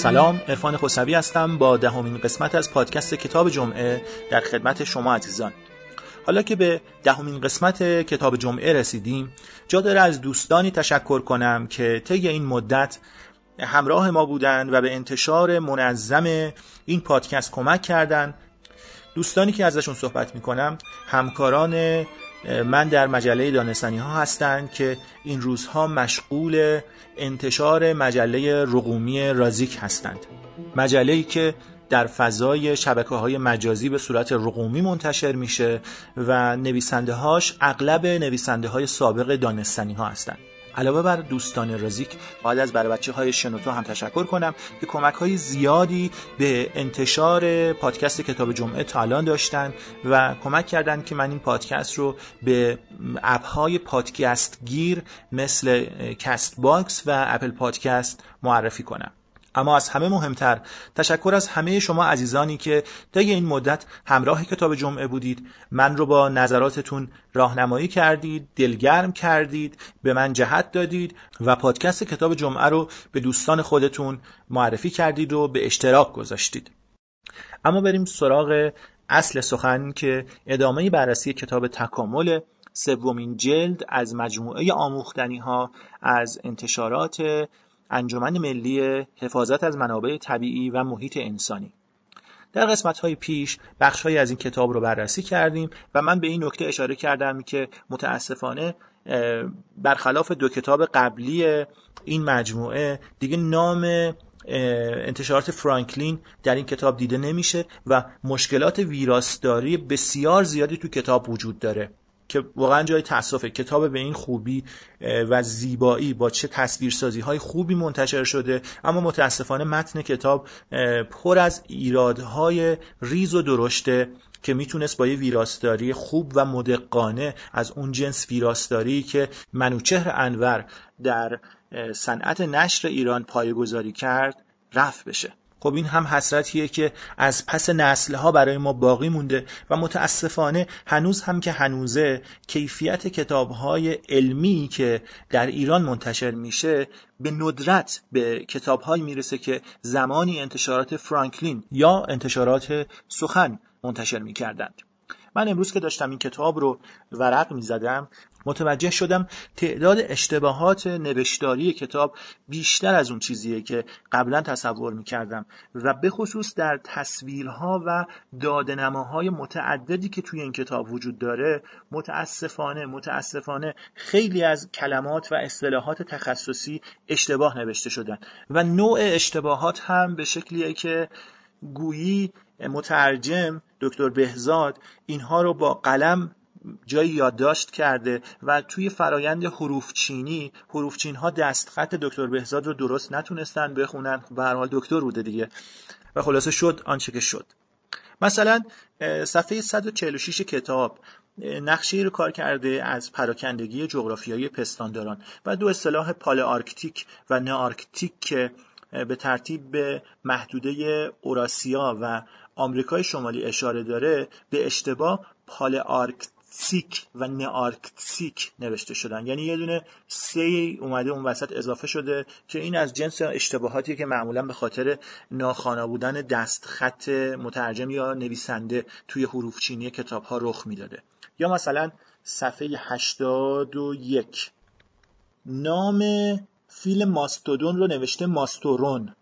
سلام عرفان خسوی هستم با دهمین قسمت از پادکست کتاب جمعه در خدمت شما عزیزان. حالا که به دهمین قسمت کتاب جمعه رسیدیم جا داره از دوستانی تشکر کنم که طی این مدت همراه ما بودند و به انتشار منظم این پادکست کمک کردند دوستانی که ازشون صحبت می‌کنم همکاران من در مجله دانستانی ها هستند که این روزها مشغول انتشار مجله رقومی رازیک هستند. مجله ای که در فضای شبکه های مجازی به صورت رقومی منتشر میشه و نویسنده هاش اغلب نویسنده های سابق دانستانی ها هستند. علاوه بر دوستان رزیک باید از برای بچه های شنوتو هم تشکر کنم که کمک های زیادی به انتشار پادکست کتاب جمعه تا الان داشتن و کمک کردن که من این پادکست رو به اپ های پادکست گیر مثل کست باکس و اپل پادکست معرفی کنم. اما از همه مهمتر تشکر از همه شما عزیزانی که طی این مدت همراه کتاب جمعه بودید. من رو با نظراتتون راهنمایی کردید دلگرم کردید به من جهت دادید و پادکست کتاب جمعه رو به دوستان خودتون معرفی کردید و به اشتراک گذاشتید. اما بریم سراغ اصل سخن که ادامه بررسی کتاب تکامل سومین جلد از مجموعه آموختنی ها از انتشارات انجمن ملی حفاظت از منابع طبیعی و محیط انسانی. در قسمت های پیش بخش های از این کتاب رو بررسی کردیم و من به این نکته اشاره کردم که متاسفانه برخلاف دو کتاب قبلی این مجموعه دیگه نام انتشارات فرانکلین در این کتاب دیده نمیشه و مشکلات ویراستاری بسیار زیادی تو کتاب وجود داره. که واقعا جای تاسفه. کتاب به این خوبی و زیبایی با چه تصویرسازی های خوبی منتشر شده اما متاسفانه متن کتاب پر از ایرادهای ریز و درشته که می‌تونست با یه ویراستاری خوب و مدقانه از اون جنس ویراستاری که منوچهر انور در صنعت نشر ایران پایگذاری کرد رفت بشه. خب این هم حسرتیه که از پس نسلها برای ما باقی مونده و متاسفانه هنوز هم که هنوزه کیفیت کتابهای علمی که در ایران منتشر میشه به ندرت به کتابهایی می‌رسه که زمانی انتشارات فرانکلین یا انتشارات سخن منتشر می‌کردند. من امروز که داشتم این کتاب رو ورق می‌زدم متوجه شدم تعداد اشتباهات نوشتاری کتاب بیشتر از اون چیزیه که قبلا تصور می‌کردم و به خصوص در تصویرها و دادنماهای متعددی که توی این کتاب وجود داره متاسفانه متاسفانه خیلی از کلمات و اصطلاحات تخصصی اشتباه نوشته شدن و نوع اشتباهات هم به شکلیه که گویی مترجم دکتر بهزاد اینها رو با قلم جایی یادداشت کرده و توی فرایند حروف چینی حروف چین ها دستخط دکتر بهزاد رو درست نتونستن بخونن. به هر حال دکتر بوده دیگه. و خلاصه شد آنچه که شد. مثلا صفحه 146 کتاب نقشه رو کار کرده از پراکندگی جغرافیایی پستانداران و دو اصطلاح پالئارکتیک و نئارکتیک که به ترتیب به محدوده اوراسیا و آمریکای شمالی اشاره داره به اشتباه پال آرکتیک و نارکتیک نوشته شدن. یعنی یه دونه سی اومده اون وسط اضافه شده که این از جنس اشتباهاتی که معمولا به خاطر ناخوانا بودن دستخط مترجم یا نویسنده توی حروف چینی کتاب ها رخ می‌داده. یا مثلا صفحه 81 نام فیل ماستودون رو نوشته ماستورون.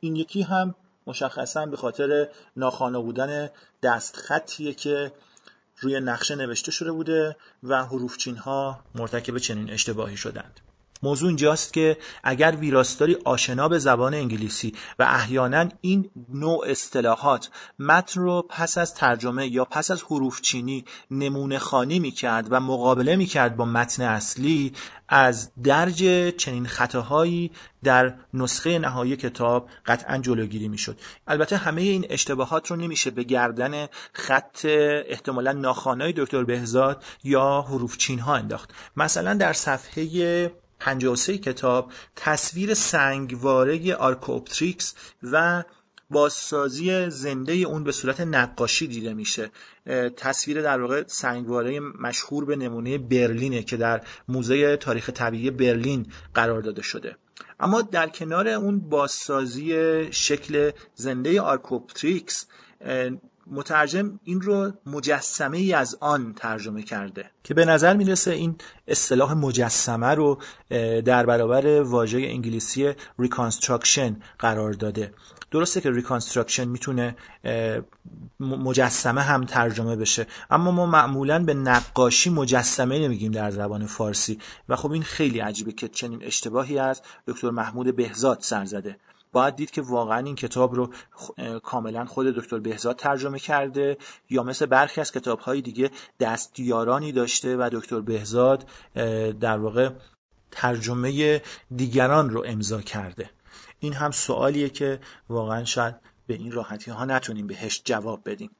این یکی هم مشخصا به خاطر ناخوانا بودن دستخطیه که روی نقشه نوشته شده بوده و حروف چین ها مرتکب چنین اشتباهی شدند. موضوع اینجاست که اگر ویراستاری آشنا به زبان انگلیسی و احیانا این نوع اصطلاحات متن رو پس از ترجمه یا پس از حروف چینی نمونه خوانی می کرد و مقابله می کرد با متن اصلی از درج چنین خطاهایی در نسخه نهایی کتاب قطعا جلوگیری می‌شد. البته همه این اشتباهات رو نمیشه به گردن خط احتمالا ناخوانای دکتر بهزاد یا حروف چین ها انداخت. مثلا در صفحه 53 کتاب تصویر سنگواره آرکوپتریکس و بازسازی زنده اون به صورت نقاشی دیده میشه. تصویر در واقع سنگواره مشهور به نمونه برلینه که در موزه تاریخ طبیعی برلین قرار داده شده. اما در کنار اون بازسازی شکل زنده آرکوپتریکس مترجم این رو مجسمه ای از آن ترجمه کرده. که به نظر می‌رسه این اصطلاح مجسمه رو در برابر واژه انگلیسی reconstruction قرار داده. درسته که reconstruction می‌تونه مجسمه هم ترجمه بشه اما ما معمولا به نقاشی مجسمه نمیگیم در زبان فارسی. و خب این خیلی عجیبه که چنین اشتباهی از دکتر محمود بهزاد سر زده. باید دید که واقعا این کتاب رو کاملا خود دکتر بهزاد ترجمه کرده یا مثل برخی از کتاب های دیگه دستیارانی داشته و دکتر بهزاد در واقع ترجمه دیگران رو امضا کرده. این هم سوالیه که واقعا شاید به این راحتی ها نتونیم بهش جواب بدیم.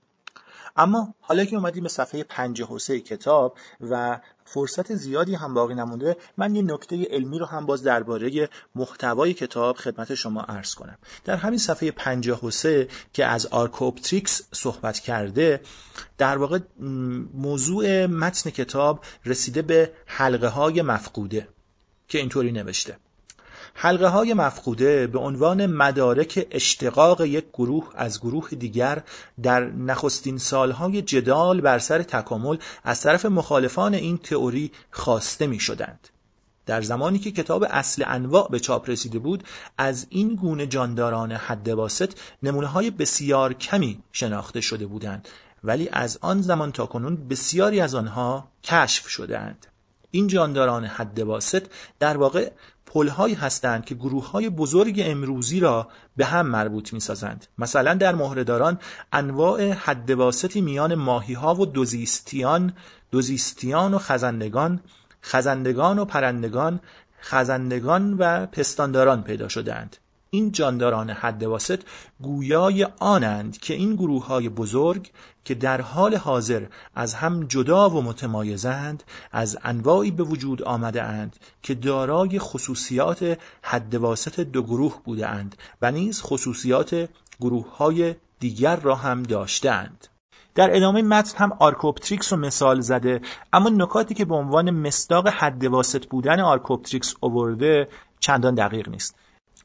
اما حالا که اومدیم به صفحه 53 کتاب و فرصت زیادی هم باقی نمونده من یه نکته علمی رو هم باز درباره محتوای کتاب خدمت شما عرض کنم. در همین صفحه 53 که از آرکوپتریکس صحبت کرده در واقع موضوع متن کتاب رسیده به حلقه های مفقوده که اینطوری نوشته. حلقه های مفقوده به عنوان مدارک اشتقاق یک گروه از گروه دیگر در نخستین سالهای جدال بر سر تکامل از طرف مخالفان این تئوری خواسته می شدند. در زمانی که کتاب اصل انواع به چاپ رسیده بود از این گونه جانداران حد واسط نمونه های بسیار کمی شناخته شده بودند ولی از آن زمان تا کنون بسیاری از آنها کشف شدند این جانداران حد در واقع پلهایی هستند که گروه های بزرگ امروزی را به هم مربوط می سازند. مثلا در مهرهداران انواع حد واسطی میان ماهی ها و دوزیستیان دوزیستیان و خزندگان خزندگان و پرندگان خزندگان و پستانداران پیدا شدند این جانداران حد واسط گویای آنند که این گروه های بزرگ که در حال حاضر از هم جدا و متمایزند از انواعی به وجود آمده اند که دارای خصوصیات حد واسط دو گروه بوده اند و نیز خصوصیات گروه های دیگر را هم داشتند. در ادامه متن هم آرکوپتریکس رو مثال زده اما نکاتی که به عنوان مصداق حد واسط بودن آرکوپتریکس آورده چندان دقیق نیست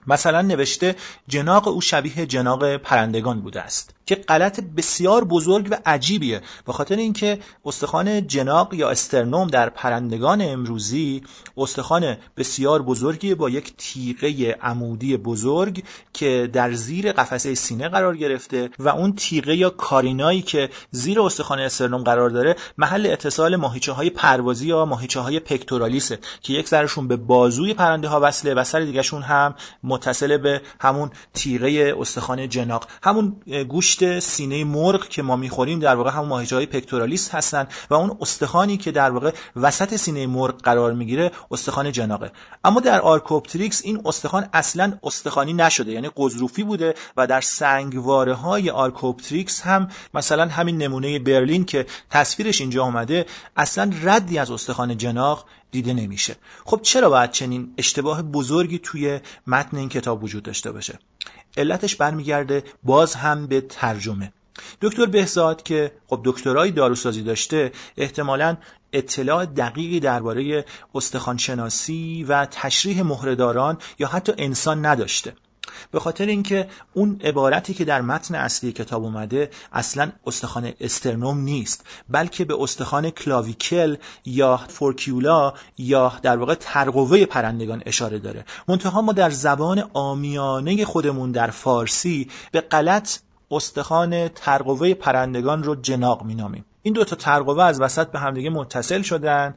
مثلا نوشته جناق او شبیه جناق پرندگان بوده است که غلط بسیار بزرگ و عجیبیه. به خاطر اینکه استخوان جناق یا استرنوم در پرندگان امروزی استخوان بسیار بزرگی با یک تیغه عمودی بزرگ که در زیر قفسه سینه قرار گرفته و اون تیغه یا کارینایی که زیر استخوان استرنوم قرار داره محل اتصال ماهیچه های پروازی یا ماهیچه های پکتورالیسه که یک سرشون به بازوی پرنده ها وصله و سر دیگهشون هم متصل به همون تیغه استخوان جناق همون گوشت سینه مرغ که ما می‌خوریم در واقع همون ماهیچه های pectoralis هستن و اون استخوانی که در واقع وسط سینه مرغ قرار می‌گیره استخوان جناقه. اما در آرکوپتریکس این استخوان اصلا استخوانی نشده یعنی غضروفی بوده و در سنگواره های آرکوپتریکس هم مثلا همین نمونه برلین که تصویرش اینجا آمده اصلا ردی از استخوان جناق دیده نمیشه. خب چرا باید چنین اشتباه بزرگی توی متن این کتاب وجود داشته باشه؟ علتش برمیگرده باز هم به ترجمه. دکتر بهزاد که خب دکترای داروسازی داشته احتمالا اطلاع دقیقی درباره استخوانشناسی و تشریح مهرهداران یا حتی انسان نداشته. به خاطر اینکه اون عبارتی که در متن اصلی کتاب اومده اصلا استخوان استرنوم نیست بلکه به استخوان کلاویکل یا فورکیولا یا در واقع ترقوه پرندگان اشاره داره. منتها ما در زبان آمیانه خودمون در فارسی به غلط استخوان ترقوه پرندگان رو جناق مینامیم. این دو تا ترقوه از وسط به همدیگه متصل شدن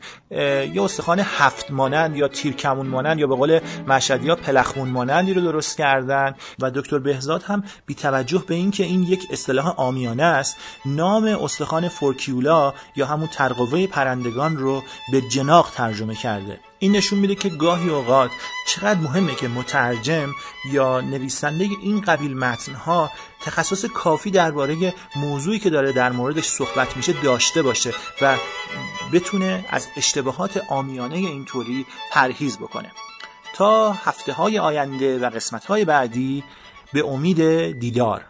یه استخوان هفت مانند یا تیرکمون مانند یا به قول مشهدی ها پلخمون مانندی رو درست کردن و دکتر بهزاد هم بی توجه به اینکه این یک اصطلاح آمیانه است. نام استخوان فورکیولا یا همون ترقوه پرندگان رو به جناق ترجمه کرده. این نشون میده که گاهی اوقات چقدر مهمه که مترجم یا نویسنده این قبیل متنها تخصص کافی درباره موضوعی که داره در موردش صحبت میشه داشته باشه و بتونه از اشتباهات آمیانه اینطوری پرهیز بکنه. تا هفته های آینده و قسمت های بعدی به امید دیدار.